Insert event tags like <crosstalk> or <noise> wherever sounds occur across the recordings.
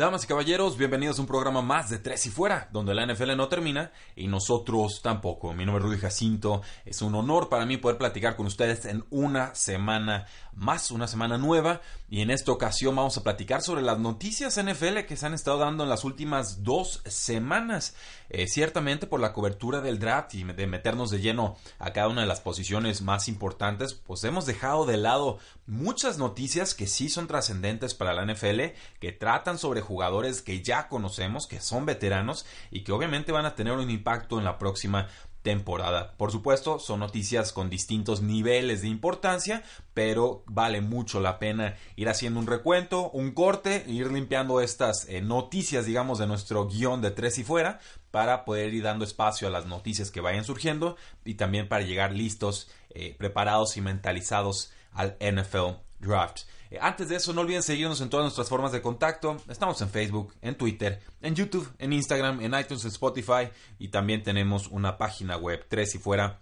Damas y caballeros, bienvenidos a un programa más de Tres y Fuera, donde la NFL no termina y nosotros tampoco. Mi nombre es Rudy Jacinto, es un honor para mí poder platicar con ustedes en una semana más, una semana nueva, y en esta ocasión vamos a platicar sobre las noticias NFL que se han estado dando en las últimas dos semanas. Eh, ciertamente por la cobertura del draft y de meternos de lleno a cada una de las posiciones más importantes, pues hemos dejado de lado muchas noticias que sí son trascendentes para la NFL, que tratan sobre jugadores que ya conocemos, que son veteranos y que obviamente van a tener un impacto en la próxima temporada. Por supuesto, son noticias con distintos niveles de importancia, pero vale mucho la pena ir haciendo un recuento, un corte, ir limpiando estas eh, noticias, digamos, de nuestro guion de tres y fuera, para poder ir dando espacio a las noticias que vayan surgiendo y también para llegar listos, eh, preparados y mentalizados al NFL Draft. Eh, antes de eso, no olviden seguirnos en todas nuestras formas de contacto. Estamos en Facebook, en Twitter, en YouTube, en Instagram, en iTunes, en Spotify y también tenemos una página web, tres y fuera.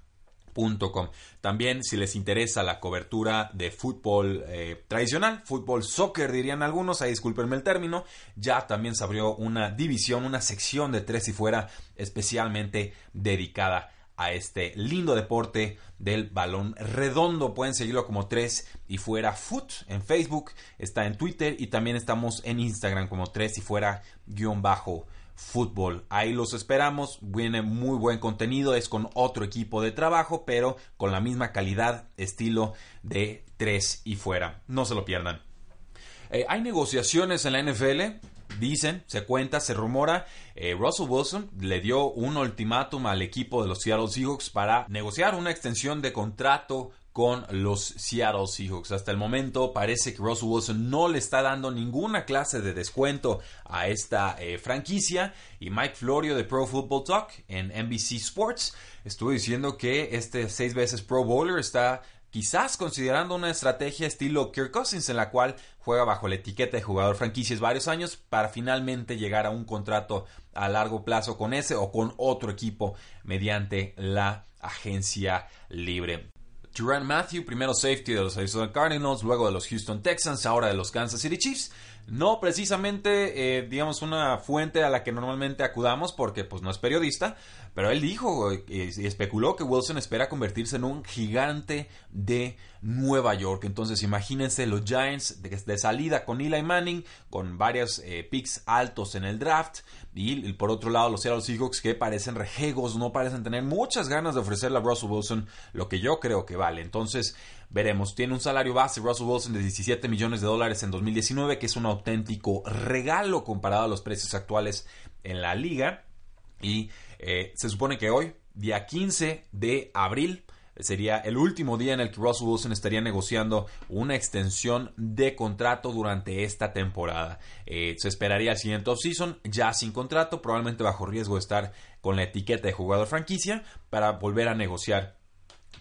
También si les interesa la cobertura de fútbol eh, tradicional, fútbol soccer dirían algunos, ahí discúlpenme el término, ya también se abrió una división, una sección de tres y fuera especialmente dedicada a este lindo deporte del balón redondo. Pueden seguirlo como 3 y fuera foot en Facebook, está en Twitter y también estamos en Instagram como 3 y fuera guion bajo fútbol. Ahí los esperamos, viene muy buen contenido, es con otro equipo de trabajo, pero con la misma calidad, estilo de 3 y fuera. No se lo pierdan. Eh, hay negociaciones en la NFL dicen, se cuenta, se rumora, eh, Russell Wilson le dio un ultimátum al equipo de los Seattle Seahawks para negociar una extensión de contrato con los Seattle Seahawks. Hasta el momento parece que Russell Wilson no le está dando ninguna clase de descuento a esta eh, franquicia y Mike Florio de Pro Football Talk en NBC Sports estuvo diciendo que este seis veces Pro Bowler está quizás considerando una estrategia estilo Kirk Cousins en la cual juega bajo la etiqueta de jugador franquicias varios años para finalmente llegar a un contrato a largo plazo con ese o con otro equipo mediante la agencia libre. Duran Matthew, primero safety de los Arizona Cardinals, luego de los Houston Texans, ahora de los Kansas City Chiefs. No precisamente, eh, digamos, una fuente a la que normalmente acudamos porque pues no es periodista, pero él dijo y especuló que Wilson espera convertirse en un gigante de Nueva York. Entonces imagínense los Giants de, salida con Eli Manning, con varios eh, picks altos en el draft. Y, por otro lado los Seattle Seahawks que parecen rejegos, no parecen tener muchas ganas de ofrecerle a Russell Wilson lo que yo creo que vale. Entonces veremos. Tiene un salario base Russell Wilson de 17 millones de dólares en 2019, que es un auténtico regalo comparado a los precios actuales en la liga. Y eh, se supone que hoy, día 15 de abril, sería el último día en el que Russell Wilson estaría negociando una extensión de contrato durante esta temporada. Eh, se esperaría el siguiente offseason ya sin contrato, probablemente bajo riesgo de estar con la etiqueta de jugador franquicia para volver a negociar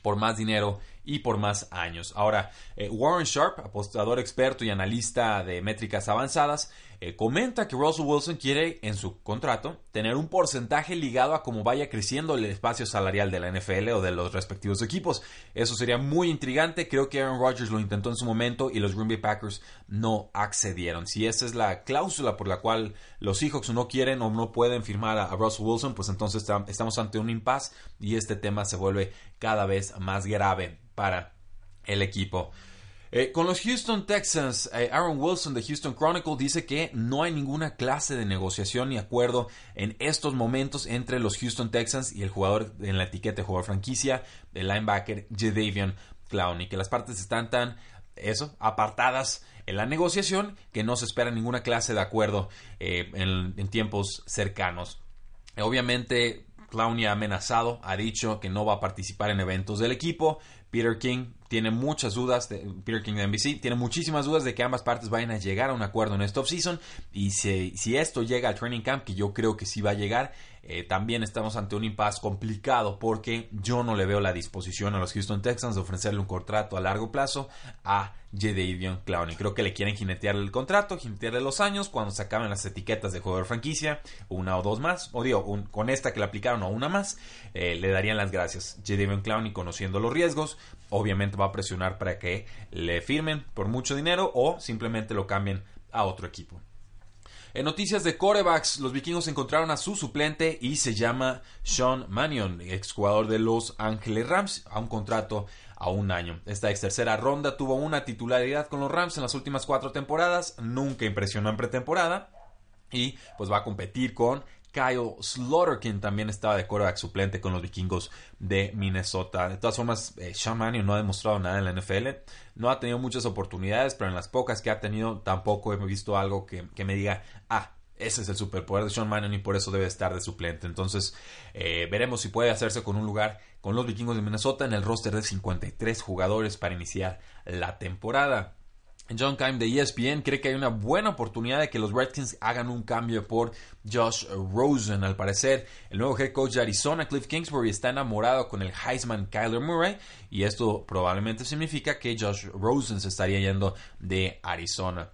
por más dinero y por más años. Ahora, eh, Warren Sharp, apostador experto y analista de métricas avanzadas, eh, comenta que Russell Wilson quiere en su contrato tener un porcentaje ligado a cómo vaya creciendo el espacio salarial de la NFL o de los respectivos equipos. Eso sería muy intrigante. Creo que Aaron Rodgers lo intentó en su momento y los Green Bay Packers no accedieron. Si esa es la cláusula por la cual los Seahawks no quieren o no pueden firmar a, Russell Wilson, pues entonces estamos ante un impasse y este tema se vuelve cada vez más grave para el equipo. Eh, con los Houston Texans, eh, Aaron Wilson de Houston Chronicle dice que no hay ninguna clase de negociación ni acuerdo en estos momentos entre los Houston Texans y el jugador en la etiqueta de jugador franquicia, el linebacker Jadavion Clowney, que las partes están tan, eso, apartadas en la negociación que no se espera ninguna clase de acuerdo eh, en, tiempos cercanos. Obviamente Clowney ha amenazado, ha dicho que no va a participar en eventos del equipo, Peter King tiene muchas dudas, Peter King de NBC, tiene muchísimas dudas de que ambas partes vayan a llegar a un acuerdo en esta offseason. Y si, si esto llega al training camp, que yo creo que sí va a llegar, eh, también estamos ante un impasse complicado porque yo no le veo la disposición a los Houston Texans de ofrecerle un contrato a largo plazo a Jadavion Clowney. Creo que le quieren jinetearle el contrato, jinetearle los años cuando se acaben las etiquetas de jugador franquicia, una o dos más, o digo, con esta que le aplicaron o una más, eh, le darían las gracias. Jadavion Clowney conociendo los riesgos, obviamente va a presionar para que le firmen por mucho dinero o simplemente lo cambien a otro equipo. En noticias de corebacks, los vikingos encontraron a su suplente y se llama Sean Mannion, exjugador de Los Ángeles Rams, a un contrato a un año. Esta ex tercera ronda tuvo una titularidad con los Rams en las últimas cuatro temporadas, nunca impresionó en pretemporada y pues va a competir con Kyle Slaughter, quien también estaba de quarterback suplente con los vikingos de Minnesota. De todas formas, eh, Sean Mannion no ha demostrado nada en la NFL. No ha tenido muchas oportunidades, pero en las pocas que ha tenido tampoco he visto algo que, me diga, ah, ese es el superpoder de Sean Mannion y por eso debe estar de suplente. Entonces, eh, veremos si puede hacerse con un lugar con los vikingos de Minnesota en el roster de 53 jugadores para iniciar la temporada. John Kime de ESPN cree que hay una buena oportunidad de que los Redskins hagan un cambio por Josh Rosen. Al parecer, el nuevo head coach de Arizona, Cliff Kingsbury, está enamorado con el Heisman Kyler Murray y esto probablemente significa que Josh Rosen se estaría yendo de Arizona.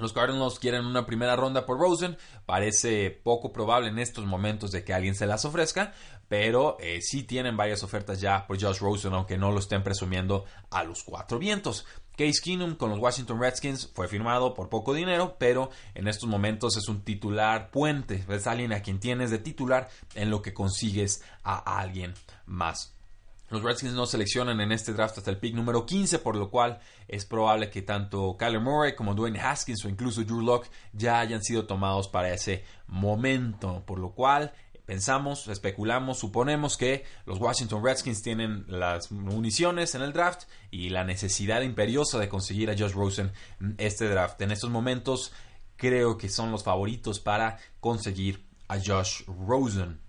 Los Cardinals quieren una primera ronda por Rosen. Parece poco probable en estos momentos de que alguien se las ofrezca, pero eh, sí tienen varias ofertas ya por Josh Rosen, aunque no lo estén presumiendo a los cuatro vientos. Case Keenum con los Washington Redskins fue firmado por poco dinero, pero en estos momentos es un titular puente. Es alguien a quien tienes de titular en lo que consigues a alguien más. Los Redskins no seleccionan en este draft hasta el pick número 15, por lo cual es probable que tanto Kyler Murray como Dwayne Haskins o incluso Drew Locke ya hayan sido tomados para ese momento, por lo cual pensamos, especulamos, suponemos que los Washington Redskins tienen las municiones en el draft y la necesidad imperiosa de conseguir a Josh Rosen en este draft. En estos momentos creo que son los favoritos para conseguir a Josh Rosen.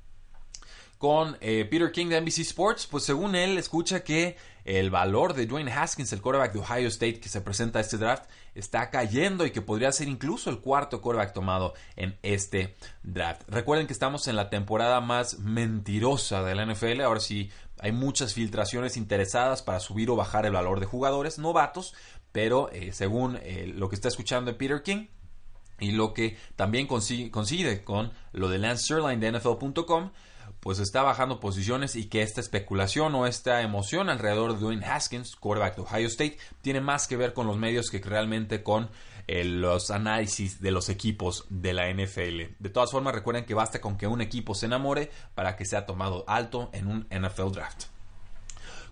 Con eh, Peter King de NBC Sports, pues según él escucha que el valor de Dwayne Haskins, el quarterback de Ohio State que se presenta a este draft, está cayendo y que podría ser incluso el cuarto quarterback tomado en este draft. Recuerden que estamos en la temporada más mentirosa de la NFL. Ahora sí hay muchas filtraciones interesadas para subir o bajar el valor de jugadores novatos, pero eh, según eh, lo que está escuchando Peter King, y lo que también coincide con lo de Lance Sterling de NFL.com, pues está bajando posiciones y que esta especulación o esta emoción alrededor de Dwayne Haskins, quarterback de Ohio State, tiene más que ver con los medios que realmente con eh, los análisis de los equipos de la NFL. De todas formas, recuerden que basta con que un equipo se enamore para que sea tomado alto en un NFL draft.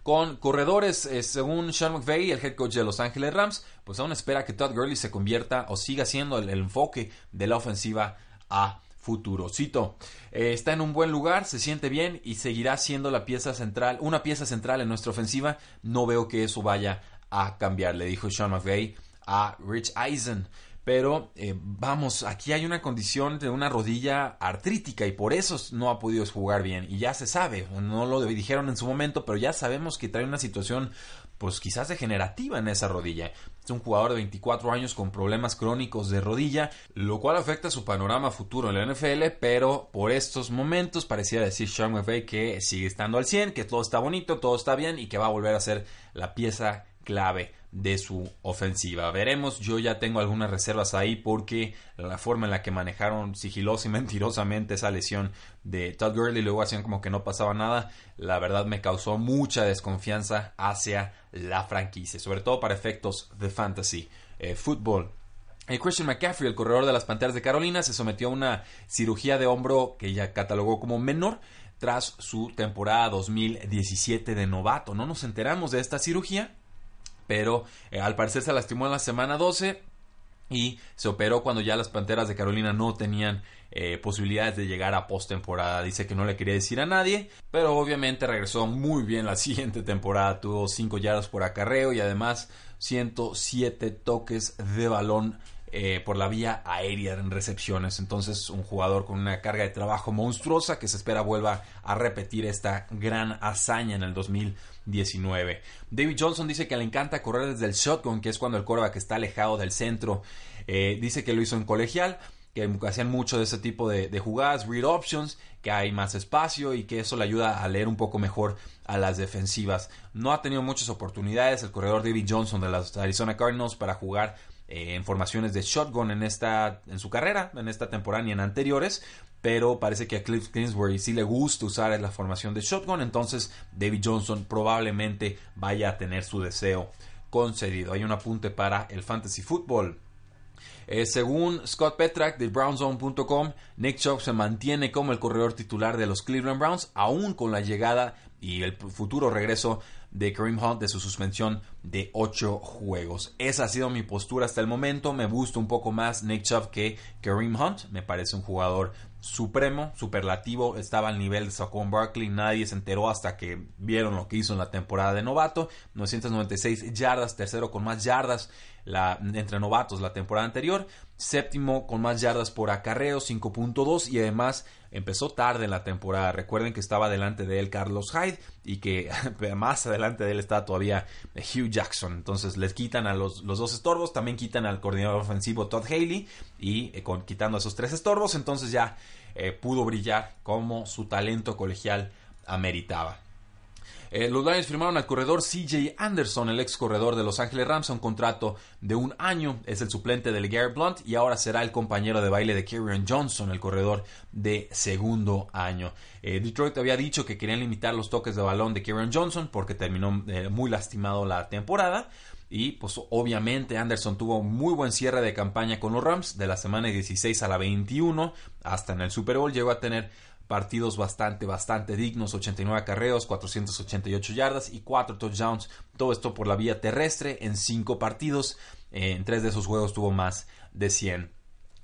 Con corredores, eh, según Sean McVay, el head coach de Los Ángeles Rams, pues aún espera que Todd Gurley se convierta o siga siendo el, el enfoque de la ofensiva a futuro. Cito, eh, está en un buen lugar, se siente bien y seguirá siendo la pieza central, una pieza central en nuestra ofensiva. No veo que eso vaya a cambiar, le dijo Sean McVay a Rich Eisen. Pero eh, vamos, aquí hay una condición de una rodilla artrítica y por eso no ha podido jugar bien. Y ya se sabe, no lo dijeron en su momento, pero ya sabemos que trae una situación pues quizás degenerativa en esa rodilla. Es un jugador de 24 años con problemas crónicos de rodilla, lo cual afecta su panorama futuro en la NFL, pero por estos momentos parecía decir Sean McVay que sigue estando al 100, que todo está bonito, todo está bien y que va a volver a ser la pieza clave de su ofensiva. Veremos, yo ya tengo algunas reservas ahí porque la forma en la que manejaron sigilosa y <laughs> mentirosamente esa lesión de Todd Gurley, luego hacían como que no pasaba nada, la verdad me causó mucha desconfianza hacia la franquicia, sobre todo para efectos de fantasy eh, fútbol. Eh, Christian McCaffrey, el corredor de las Panteras de Carolina, se sometió a una cirugía de hombro que ya catalogó como menor tras su temporada 2017 de novato. No nos enteramos de esta cirugía, pero eh, al parecer se lastimó en la semana 12 y se operó cuando ya las Panteras de Carolina no tenían eh, posibilidades de llegar a postemporada. Dice que no le quería decir a nadie, pero obviamente regresó muy bien la <laughs> siguiente temporada. Tuvo 5 yardas por acarreo y además 107 toques de balón eh, por la vía aérea en recepciones. Entonces, un jugador con una carga de trabajo monstruosa que se espera vuelva a repetir esta gran hazaña en el 2019. David Johnson dice que le encanta correr desde el shotgun, que es cuando el quarterback está alejado del centro. Eh, dice que lo hizo en colegial que hacían mucho de ese tipo de, jugadas, read options, que hay más espacio y que eso le ayuda a leer un poco mejor a las defensivas. No ha tenido muchas oportunidades el corredor David Johnson de los Arizona Cardinals para jugar eh, en formaciones de shotgun en esta en su carrera, en esta temporada y en anteriores, pero parece que a Cliff Kingsbury sí le gusta usar la formación de shotgun, entonces David Johnson probablemente vaya a tener su deseo concedido. Hay un apunte para el fantasy football. Eh, según Scott Petrak de BrownZone.com, Nick Chubb se mantiene como el corredor titular de los Cleveland Browns, aún con la llegada y el futuro regreso de Kareem Hunt de su suspensión de 8 juegos. Esa ha sido mi postura hasta el momento. Me gusta un poco más Nick Chubb que Kareem Hunt. Me parece un jugador supremo, superlativo. Estaba al nivel de Saquon Barkley. Nadie se enteró hasta que vieron lo que hizo en la temporada de novato. 996 yardas, tercero con más yardas entre novatos la temporada anterior. Séptimo con más yardas por acarreo, 5.2 y además empezó tarde en la temporada. Recuerden que estaba delante de él Carlos Hyde y que <laughs> más adelante de él está todavía Hugh Jackson. Entonces les quitan a los, los dos estorbos, también quitan al coordinador ofensivo Todd Haley y eh, con, quitando esos tres estorbos, entonces ya eh, pudo brillar como su talento colegial ameritaba. Eh, los Lions firmaron al corredor CJ Anderson, el ex corredor de Los Ángeles Rams, a un contrato de un año. Es el suplente de Garrett Blunt y ahora será el compañero de baile de Kerryon Johnson, el corredor de segundo año. Eh, Detroit había dicho que querían limitar los toques de balón de Kerryon Johnson porque terminó eh, muy lastimado la temporada. Y pues obviamente Anderson tuvo muy buen cierre de campaña con los Rams de la semana 16 a la 21 hasta en el Super Bowl llegó a tener partidos bastante, bastante dignos, 89 carreos, 488 yardas y 4 touchdowns, todo esto por la vía terrestre en 5 partidos, eh, en 3 de esos juegos tuvo más de 100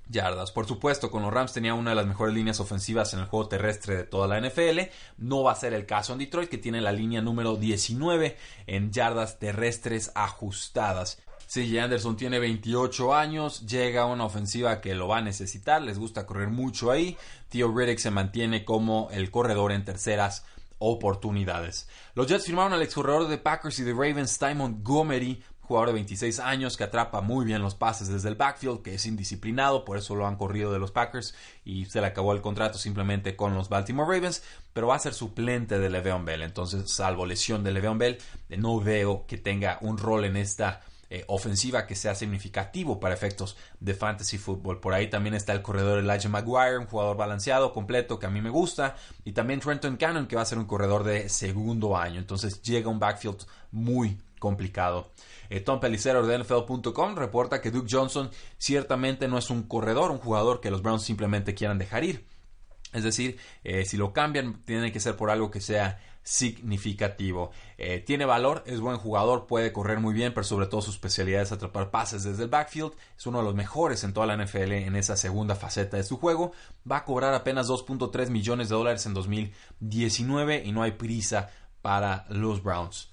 yardas. Por supuesto, con los Rams tenía una de las mejores líneas ofensivas en el juego terrestre de toda la NFL. No va a ser el caso en Detroit, que tiene la línea número 19 en yardas terrestres ajustadas. CJ Anderson tiene 28 años, llega a una ofensiva que lo va a necesitar, les gusta correr mucho ahí. Theo Riddick se mantiene como el corredor en terceras oportunidades. Los Jets firmaron al ex corredor de Packers y de Ravens, Ty Montgomery, jugador de 26 años que atrapa muy bien los pases desde el backfield, que es indisciplinado, por eso lo han corrido de los Packers y se le acabó el contrato simplemente con los Baltimore Ravens, pero va a ser suplente de Le'Veon Bell. Entonces, salvo lesión de Le'Veon Bell, no veo que tenga un rol en esta eh, ofensiva que sea significativo para efectos de fantasy football. Por ahí también está el corredor Elijah Maguire, un jugador balanceado, completo, que a mí me gusta. Y también Trenton Cannon, que va a ser un corredor de segundo año. Entonces llega un backfield muy complicado. Eh, Tom Pelicero de NFL.com reporta que Duke Johnson ciertamente no es un corredor, un jugador que los Browns simplemente quieran dejar ir. Es decir, eh, si lo cambian, tiene que ser por algo que sea significativo. Eh, tiene valor, es buen jugador, puede correr muy bien, pero sobre todo su especialidad es atrapar pases desde el backfield. Es uno de los mejores en toda la NFL en esa segunda faceta de su juego. Va a cobrar apenas 2.3 millones de dólares en 2019 y no hay prisa para los Browns.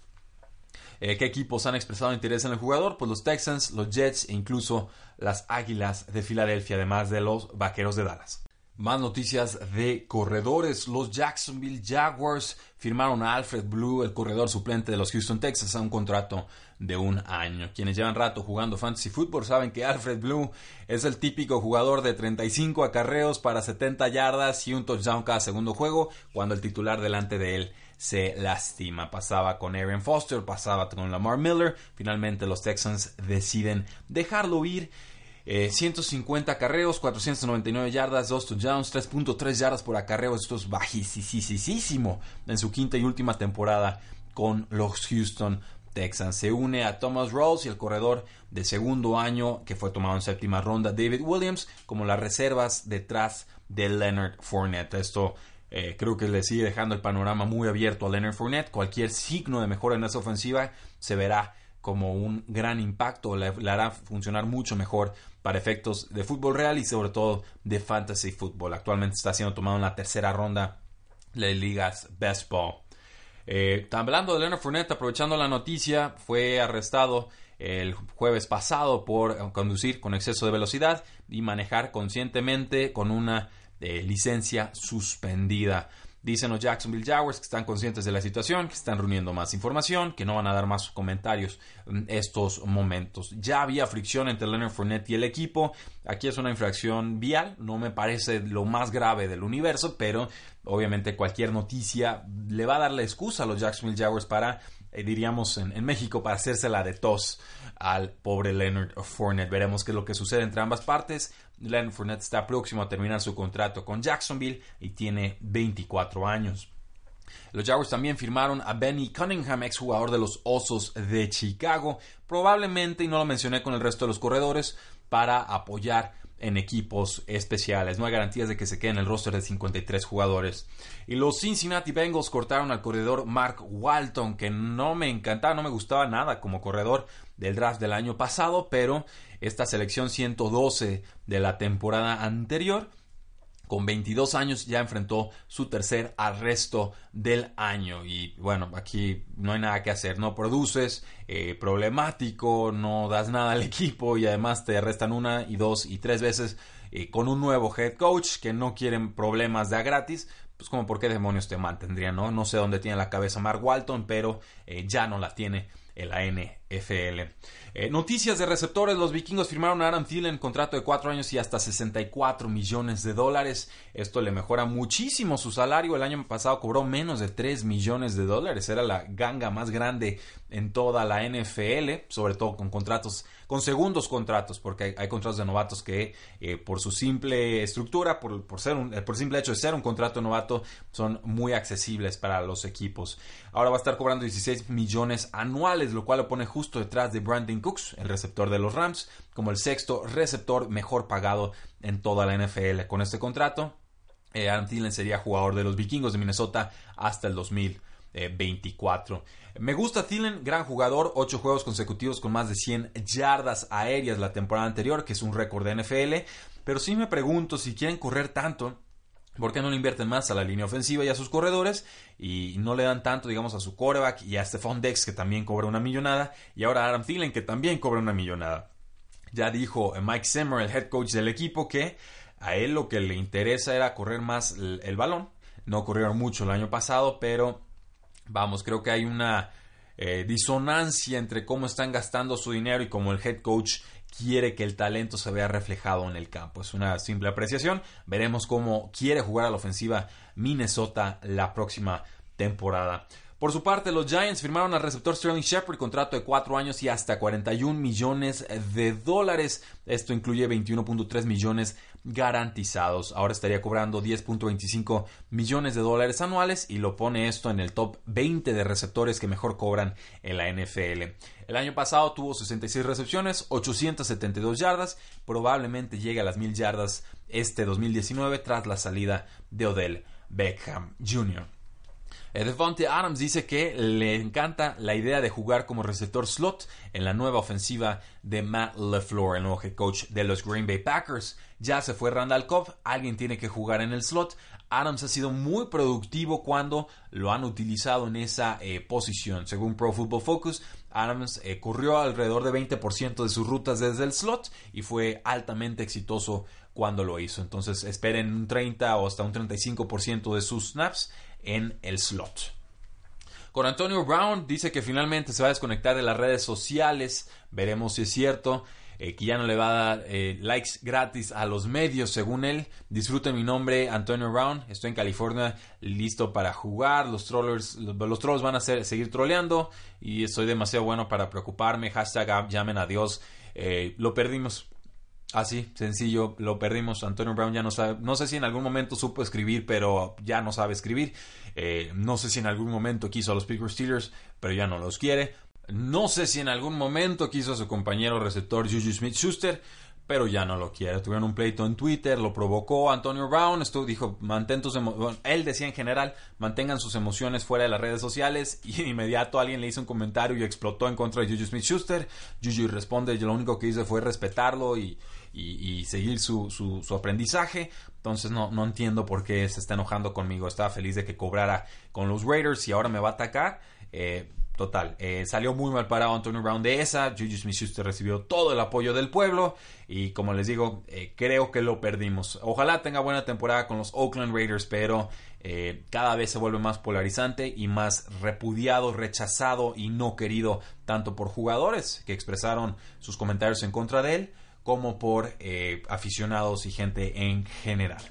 Eh, ¿Qué equipos han expresado interés en el jugador? Pues los Texans, los Jets e incluso las Águilas de Filadelfia, además de los Vaqueros de Dallas. Más noticias de corredores. Los Jacksonville Jaguars firmaron a Alfred Blue, el corredor suplente de los Houston Texas, a un contrato de un año. Quienes llevan rato jugando fantasy football saben que Alfred Blue es el típico jugador de 35 acarreos para 70 yardas y un touchdown cada segundo juego cuando el titular delante de él se lastima. Pasaba con Aaron Foster, pasaba con Lamar Miller. Finalmente los Texans deciden dejarlo ir 150 eh, carreos, 499 yardas, 2 touchdowns, 3.3 yardas por acarreo. Esto es bajísimo en su quinta y última temporada con los Houston Texans. Se une a Thomas Rawls y el corredor de segundo año que fue tomado en séptima ronda, David Williams, como las reservas detrás de Leonard Fournette. Esto eh, creo que le sigue dejando el panorama muy abierto a Leonard Fournette. Cualquier signo de mejora en esa ofensiva se verá como un gran impacto, le, hará funcionar mucho mejor para efectos de fútbol real y sobre todo de fantasy fútbol. Actualmente está siendo tomado en la tercera ronda de ligas Best Ball. Eh, hablando de Leonard Fournette, aprovechando la noticia, fue arrestado el jueves pasado por conducir con exceso de velocidad y manejar conscientemente con una eh, licencia suspendida. Dicen los Jacksonville Jaguars que están conscientes de la situación, que están reuniendo más información, que no van a dar más comentarios en estos momentos. Ya había fricción entre Leonard Fournette y el equipo. Aquí es una infracción vial, no me parece lo más grave del universo, pero obviamente cualquier noticia le va a dar la excusa a los Jacksonville Jaguars para, eh, diríamos en, México, para hacerse la de tos al pobre Leonard Fournette. Veremos qué es lo que sucede entre ambas partes. Leonard Fournette está próximo a terminar su contrato con Jacksonville y tiene 24 años. Los Jaguars también firmaron a Benny Cunningham, exjugador de los Osos de Chicago, probablemente, y no lo mencioné con el resto de los corredores, para apoyar en equipos especiales. No hay garantías de que se quede en el roster de 53 jugadores. Y los Cincinnati Bengals cortaron al corredor Mark Walton, que no me encantaba, no me gustaba nada como corredor del draft del año pasado, pero esta selección 112 de la temporada anterior con 22 años ya enfrentó su tercer arresto del año. Y bueno aquí no hay nada que hacer. No produces eh, problemático no das nada al <laughs> equipo y además te arrestan una y dos y tres veces eh, con un nuevo head coach que no quieren problemas de a gratis. Pues como por qué demonios te mantendría no no sé dónde tiene la cabeza Mark Walton pero eh, ya no la tiene en la NFL. Eh, noticias de receptores, los vikingos firmaron a Adam Thielen contrato de 4 años y hasta 64 millones de dólares. Esto le mejora muchísimo su salario. El año pasado cobró menos de 3 millones de dólares. Era la ganga más grande en toda la NFL, sobre todo con contratos, con segundos contratos, porque hay, contratos de novatos que eh, por su simple estructura, por, por, ser un, por simple hecho de ser un contrato novato, son muy accesibles para los equipos. Ahora va a estar cobrando 16 millones anuales, lo cual lo pone justo detrás de Brandon Cooks, el receptor de los Rams, como el sexto receptor mejor pagado en toda la NFL. Con este contrato, eh, sería jugador de los vikingos de Minnesota hasta el 2024. Me gusta Thielen, gran jugador, 8 juegos consecutivos con más de 100 yardas aéreas la temporada anterior, que es un récord de NFL. Pero sí me pregunto si quieren correr tanto, ¿Por qué no le invierten más a la línea ofensiva y a sus corredores? Y no le dan tanto, digamos, a su quarterback y a Stephon Dex, que también cobra una millonada, y ahora a Adam Thielen, que también cobra una millonada. Ya dijo Mike Zimmer, el head coach del equipo, que a él lo que le interesa era correr más el, balón. No corrieron mucho el año pasado, pero vamos, creo que hay una eh, disonancia entre cómo están gastando su dinero y cómo el head coach quiere que el talento se vea reflejado en el campo. Es una simple apreciación. Veremos cómo quiere jugar a la ofensiva Minnesota la próxima temporada. Por su parte, los Giants firmaron al receptor Sterling Shepard contrato de 4 años y hasta 41 millones de dólares. Esto incluye 21.3 millones garantizados. Ahora estaría cobrando 10.25 millones de dólares anuales y lo pone esto en el top 20 de receptores que mejor cobran en la NFL. El año pasado tuvo 66 recepciones, 872 yardas, probablemente llegue a las 1000 yardas este 2019 tras la salida de Odell Beckham Jr. Eh, Devontae Adams dice que le encanta la idea de jugar como receptor slot en la nueva ofensiva de Matt LeFleur, el nuevo head coach de los Green Bay Packers. Ya se fue Randall Cobb, alguien tiene que jugar en el slot. Adams ha sido muy productivo cuando lo han utilizado en esa eh, posición. Según Pro Football Focus, Adams eh, corrió alrededor de 20% de sus rutas desde el slot y fue altamente exitoso cuando lo hizo. Entonces esperen un 30 o hasta un 35% de sus snaps en el slot. Con Antonio Brown dice que finalmente se va a desconectar de las redes sociales. Veremos si es cierto. Eh, que ya no le va a dar eh, likes gratis a los medios, según él. Disfruten mi nombre, Antonio Brown. Estoy en California, listo para jugar. Los trollers, los, trolls van a seguir troleando y estoy demasiado bueno para preocuparme. Hashtag llamen a Dios. Eh, lo perdimos. Así, sencillo, lo perdimos. Antonio Brown ya no sabe, no sé si en algún momento supo escribir, pero ya no sabe escribir. No sé si en algún momento quiso a los Pittsburgh Steelers, pero ya no los quiere. No sé si en algún momento quiso a su compañero receptor Juju Smith Schuster, pero ya no lo quiere. Tuvieron un pleito en Twitter, lo provocó Antonio Brown, esto dijo, mantén tus emociones, él decía en general, mantengan sus emociones fuera de las redes sociales <laughs> y de inmediato alguien le hizo un comentario y explotó en contra de Juju Smith-Schuster. Juju responde, yo lo único que hice fue respetarlo y, seguir su, aprendizaje. Entonces no, no entiendo por qué se está enojando conmigo. Estaba feliz de que cobrara con los Raiders y ahora me va a atacar. Eh, total, eh, salió muy mal parado Antonio Brown de esa. Juju Smith-Schuster recibió todo el apoyo del pueblo. Y como les digo, eh, creo que lo perdimos. Ojalá tenga buena temporada con los Oakland Raiders, pero cada vez se vuelve más polarizante y más repudiado, rechazado y no querido tanto por jugadores que expresaron sus comentarios en contra de él como por eh, aficionados y gente en general.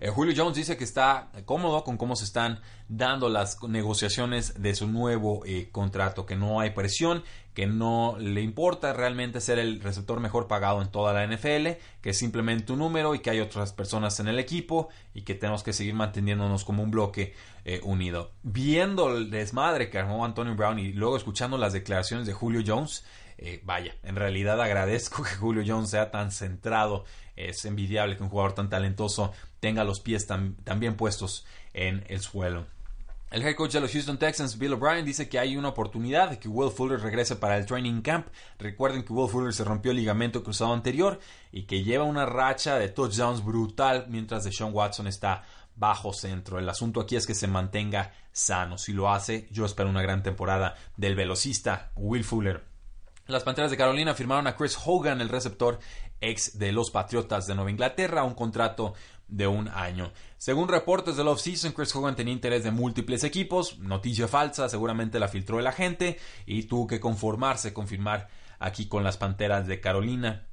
Eh, Julio Jones dice que está cómodo con cómo se están dando las negociaciones de su nuevo eh, contrato, que no hay presión, que no le importa realmente ser el receptor mejor pagado en toda la NFL, que es simplemente un número y que hay otras personas en el equipo y que tenemos que seguir manteniéndonos como un bloque unido. Viendo el desmadre que armó Antonio Brown y luego escuchando las declaraciones de Julio Jones, eh, vaya, en realidad agradezco que Julio Jones sea tan centrado. Es envidiable que un jugador tan talentoso tenga los pies tan, bien puestos en el suelo. El head coach de los Houston Texans, Bill O'Brien, dice que hay una oportunidad de que Will Fuller regrese para el training camp. Recuerden que Will Fuller se rompió el ligamento cruzado anterior y que lleva una racha de touchdowns brutal mientras Deshaun Watson está bajo centro. El asunto aquí es que se mantenga sano. Si lo hace, yo espero una gran temporada del velocista Will Fuller. Las Panteras de Carolina firmaron a Chris Hogan, el receptor ex de los Patriotas de Nueva Inglaterra, un contrato de un año. Según reportes del off-season, Chris Hogan tenía interés de múltiples equipos, noticia falsa, seguramente la filtró el agente y tuvo que conformarse, confirmar aquí con las Panteras de Carolina.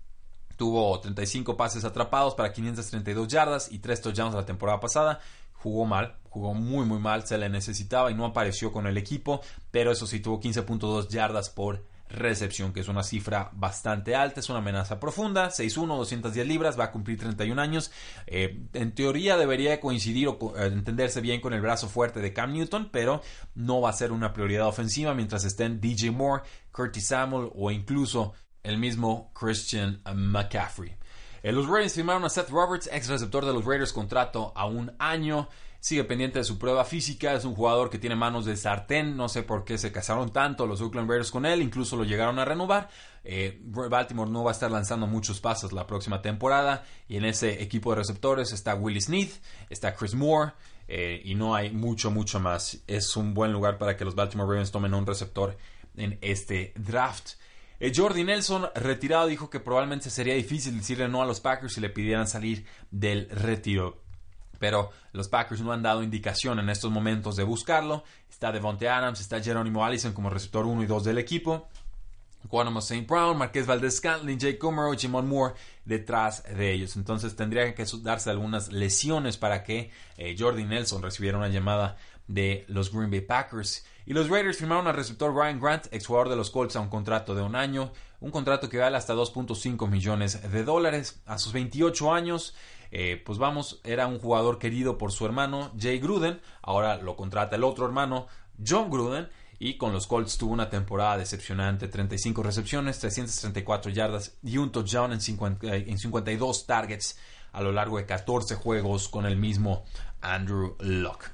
Tuvo 35 pases atrapados para 532 yardas y 3 touchdowns la temporada pasada. Jugó mal, jugó muy muy mal, se le necesitaba y no apareció con el equipo, pero eso sí tuvo 15.2 yardas por recepción, que es una cifra bastante alta, es una amenaza profunda, 6'1, 210 libras, va a cumplir 31 años. Eh, en teoría debería coincidir o eh, entenderse bien con el brazo fuerte de Cam Newton, pero no va a ser una prioridad ofensiva mientras estén DJ Moore, Curtis Samuel o incluso el mismo Christian McCaffrey. Eh, los Raiders firmaron a Seth Roberts, ex receptor de los Raiders, contrato a un año sigue pendiente de su prueba física, es un jugador que tiene manos de sartén, no sé por qué se casaron tanto los Oakland Raiders con él, incluso lo llegaron a renovar. Eh, Baltimore no va a estar lanzando muchos pasos la próxima temporada y en ese equipo de receptores está Willie Smith, está Chris Moore eh, y no hay mucho, mucho más. Es un buen lugar para que los Baltimore Ravens tomen un receptor en este draft. Eh, Jordi Nelson, retirado, dijo que probablemente sería difícil decirle no a los Packers si le pidieran salir del retiro pero los Packers no han dado indicación en estos momentos de buscarlo. Está Devonte Adams, está Jerónimo Allison como receptor 1 y 2 del equipo. Guanamo St. Brown, Marqués Valdez Scantling, Jake Comer, Jimon Moore detrás de ellos. Entonces tendría que darse algunas lesiones para que eh, Jordi Nelson recibiera una llamada de los Green Bay Packers. Y los Raiders firmaron al receptor Ryan Grant, exjugador de los Colts, a un contrato de un año. Un contrato que vale hasta 2.5 millones de dólares. A sus 28 años, eh, pues vamos, era un jugador querido por su hermano Jay Gruden, ahora lo contrata el otro hermano John Gruden. Y con los Colts tuvo una temporada decepcionante, 35 recepciones, 334 yardas y un touchdown en, 52 targets a lo largo de 14 juegos con el mismo Andrew Luck.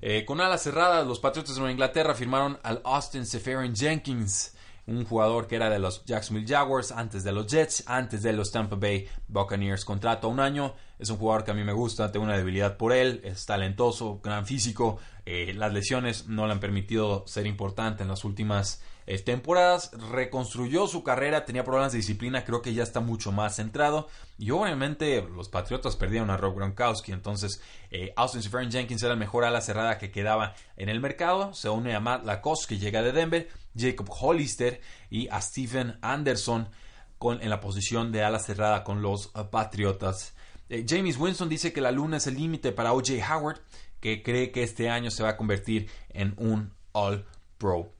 Eh, con alas cerradas, los Patriotas de Nueva Inglaterra firmaron al Austin Seferian Jenkins un jugador que era de los Jacksonville Jaguars, antes de los Jets, antes de los Tampa Bay Buccaneers. Contrato a un año, es un jugador que a mí me gusta, tengo una debilidad por él, es talentoso, gran físico. Eh, las lesiones no le han permitido ser importante en las últimas eh, temporadas. Reconstruyó su carrera, tenía problemas de disciplina, creo que ya está mucho más centrado. Y obviamente los Patriotas perdieron a Rob Gronkowski, entonces eh, Austin Seferian Jenkins era el mejor ala cerrada que quedaba en el mercado. Se une a Matt Lacoste que llega de Denver Jacob Hollister y a Stephen Anderson con, en la posición de ala cerrada con los Patriotas. Eh, James Winston dice que la luna es el límite para OJ Howard, que cree que este año se va a convertir en un All Pro.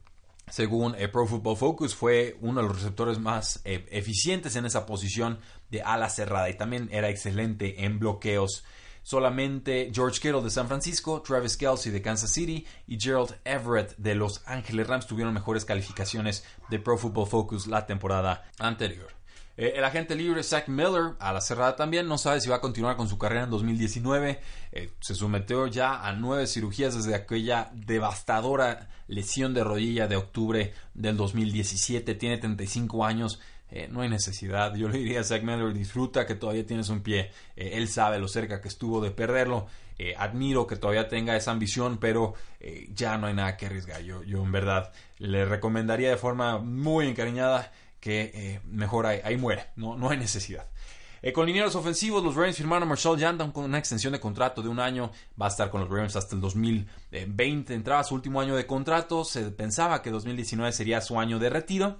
Según eh, Pro Football Focus, fue uno de los receptores más eh, eficientes en esa posición de ala cerrada y también era excelente en bloqueos Solamente George Kittle de San Francisco, Travis Kelsey de Kansas City y Gerald Everett de Los Ángeles Rams tuvieron mejores calificaciones de Pro Football Focus la temporada anterior. Eh, el agente libre Zach Miller, a la cerrada también, no sabe si va a continuar con su carrera en 2019. Eh, se sometió ya a nueve cirugías desde aquella devastadora lesión de rodilla de octubre del 2017. Tiene 35 años. Eh, no hay necesidad. Yo le diría a Zach Miller, disfruta que todavía tienes un pie. él sabe lo cerca que estuvo de perderlo. admiro que todavía tenga esa ambición, pero ya no hay nada que arriesgar. Yo, yo en verdad le recomendaría de forma muy encariñada que eh, mejor ahí, muere, no, no hay necesidad. Eh, con linieros ofensivos, los Ravens firmaron a Marshall Yandam con una extensión de contrato de un año. Va a estar con los Ravens hasta el 2020. Entraba su último año de contrato. Se pensaba que 2019 sería su año de retiro.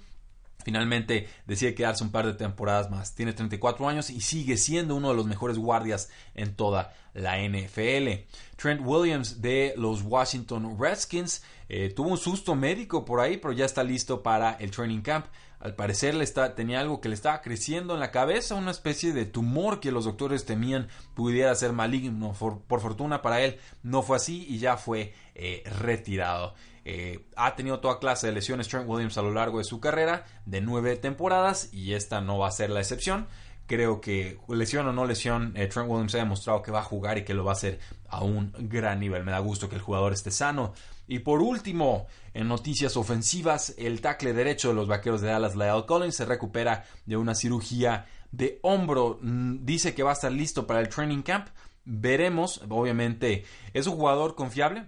Finalmente decide quedarse un par de temporadas más. Tiene 34 años y sigue siendo uno de los mejores guardias en toda la NFL. Trent Williams de los Washington Redskins eh, tuvo un susto médico por ahí, pero ya está listo para el training camp. Al parecer le está, tenía algo que le estaba creciendo en la cabeza, una especie de tumor que los doctores temían pudiera ser maligno. Por, fortuna para él no fue así y ya fue eh, retirado. Eh, ha tenido toda clase de lesiones Trent Williams a lo largo de su carrera, de nueve temporadas, y esta no va a ser la excepción. Creo que lesión o no lesión, eh, Trent Williams ha demostrado que va a jugar y que lo va a hacer a un gran nivel. Me da gusto que el jugador esté sano. Y por último, en noticias ofensivas, el tackle derecho de los vaqueros de Dallas, Lyle Collins, se recupera de una cirugía de hombro. Mm, dice que va a estar listo para el training camp. Veremos, obviamente, es un jugador confiable,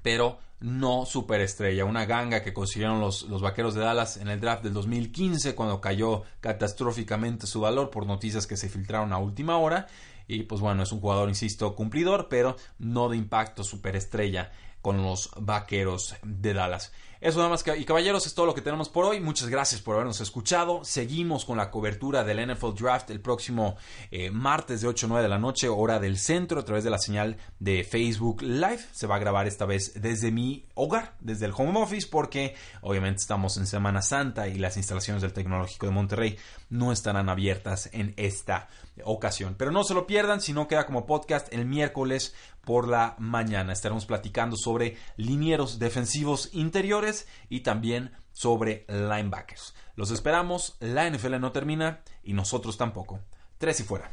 pero no superestrella. Una ganga que consiguieron los, los, vaqueros de Dallas en el draft del 2015, cuando cayó catastróficamente su valor por noticias que se filtraron a última hora. Y pues bueno, es un jugador, insisto, cumplidor, pero no de impacto superestrella con los vaqueros de Dallas. Eso nada más y caballeros es todo lo que tenemos por hoy. Muchas gracias por habernos escuchado. Seguimos con la cobertura del NFL Draft el próximo eh, martes de 8 a 9 de la noche, hora del centro, a través de la señal de Facebook Live. Se va a grabar esta vez desde mi hogar, desde el home office, porque obviamente estamos en Semana Santa y las instalaciones del Tecnológico de Monterrey no estarán abiertas en esta ocasión. Pero no se lo pierdan, si no queda como podcast el miércoles por la mañana. Estaremos platicando sobre linieros defensivos interiores y también sobre linebackers. Los esperamos, la NFL no termina y nosotros tampoco. Tres y fuera.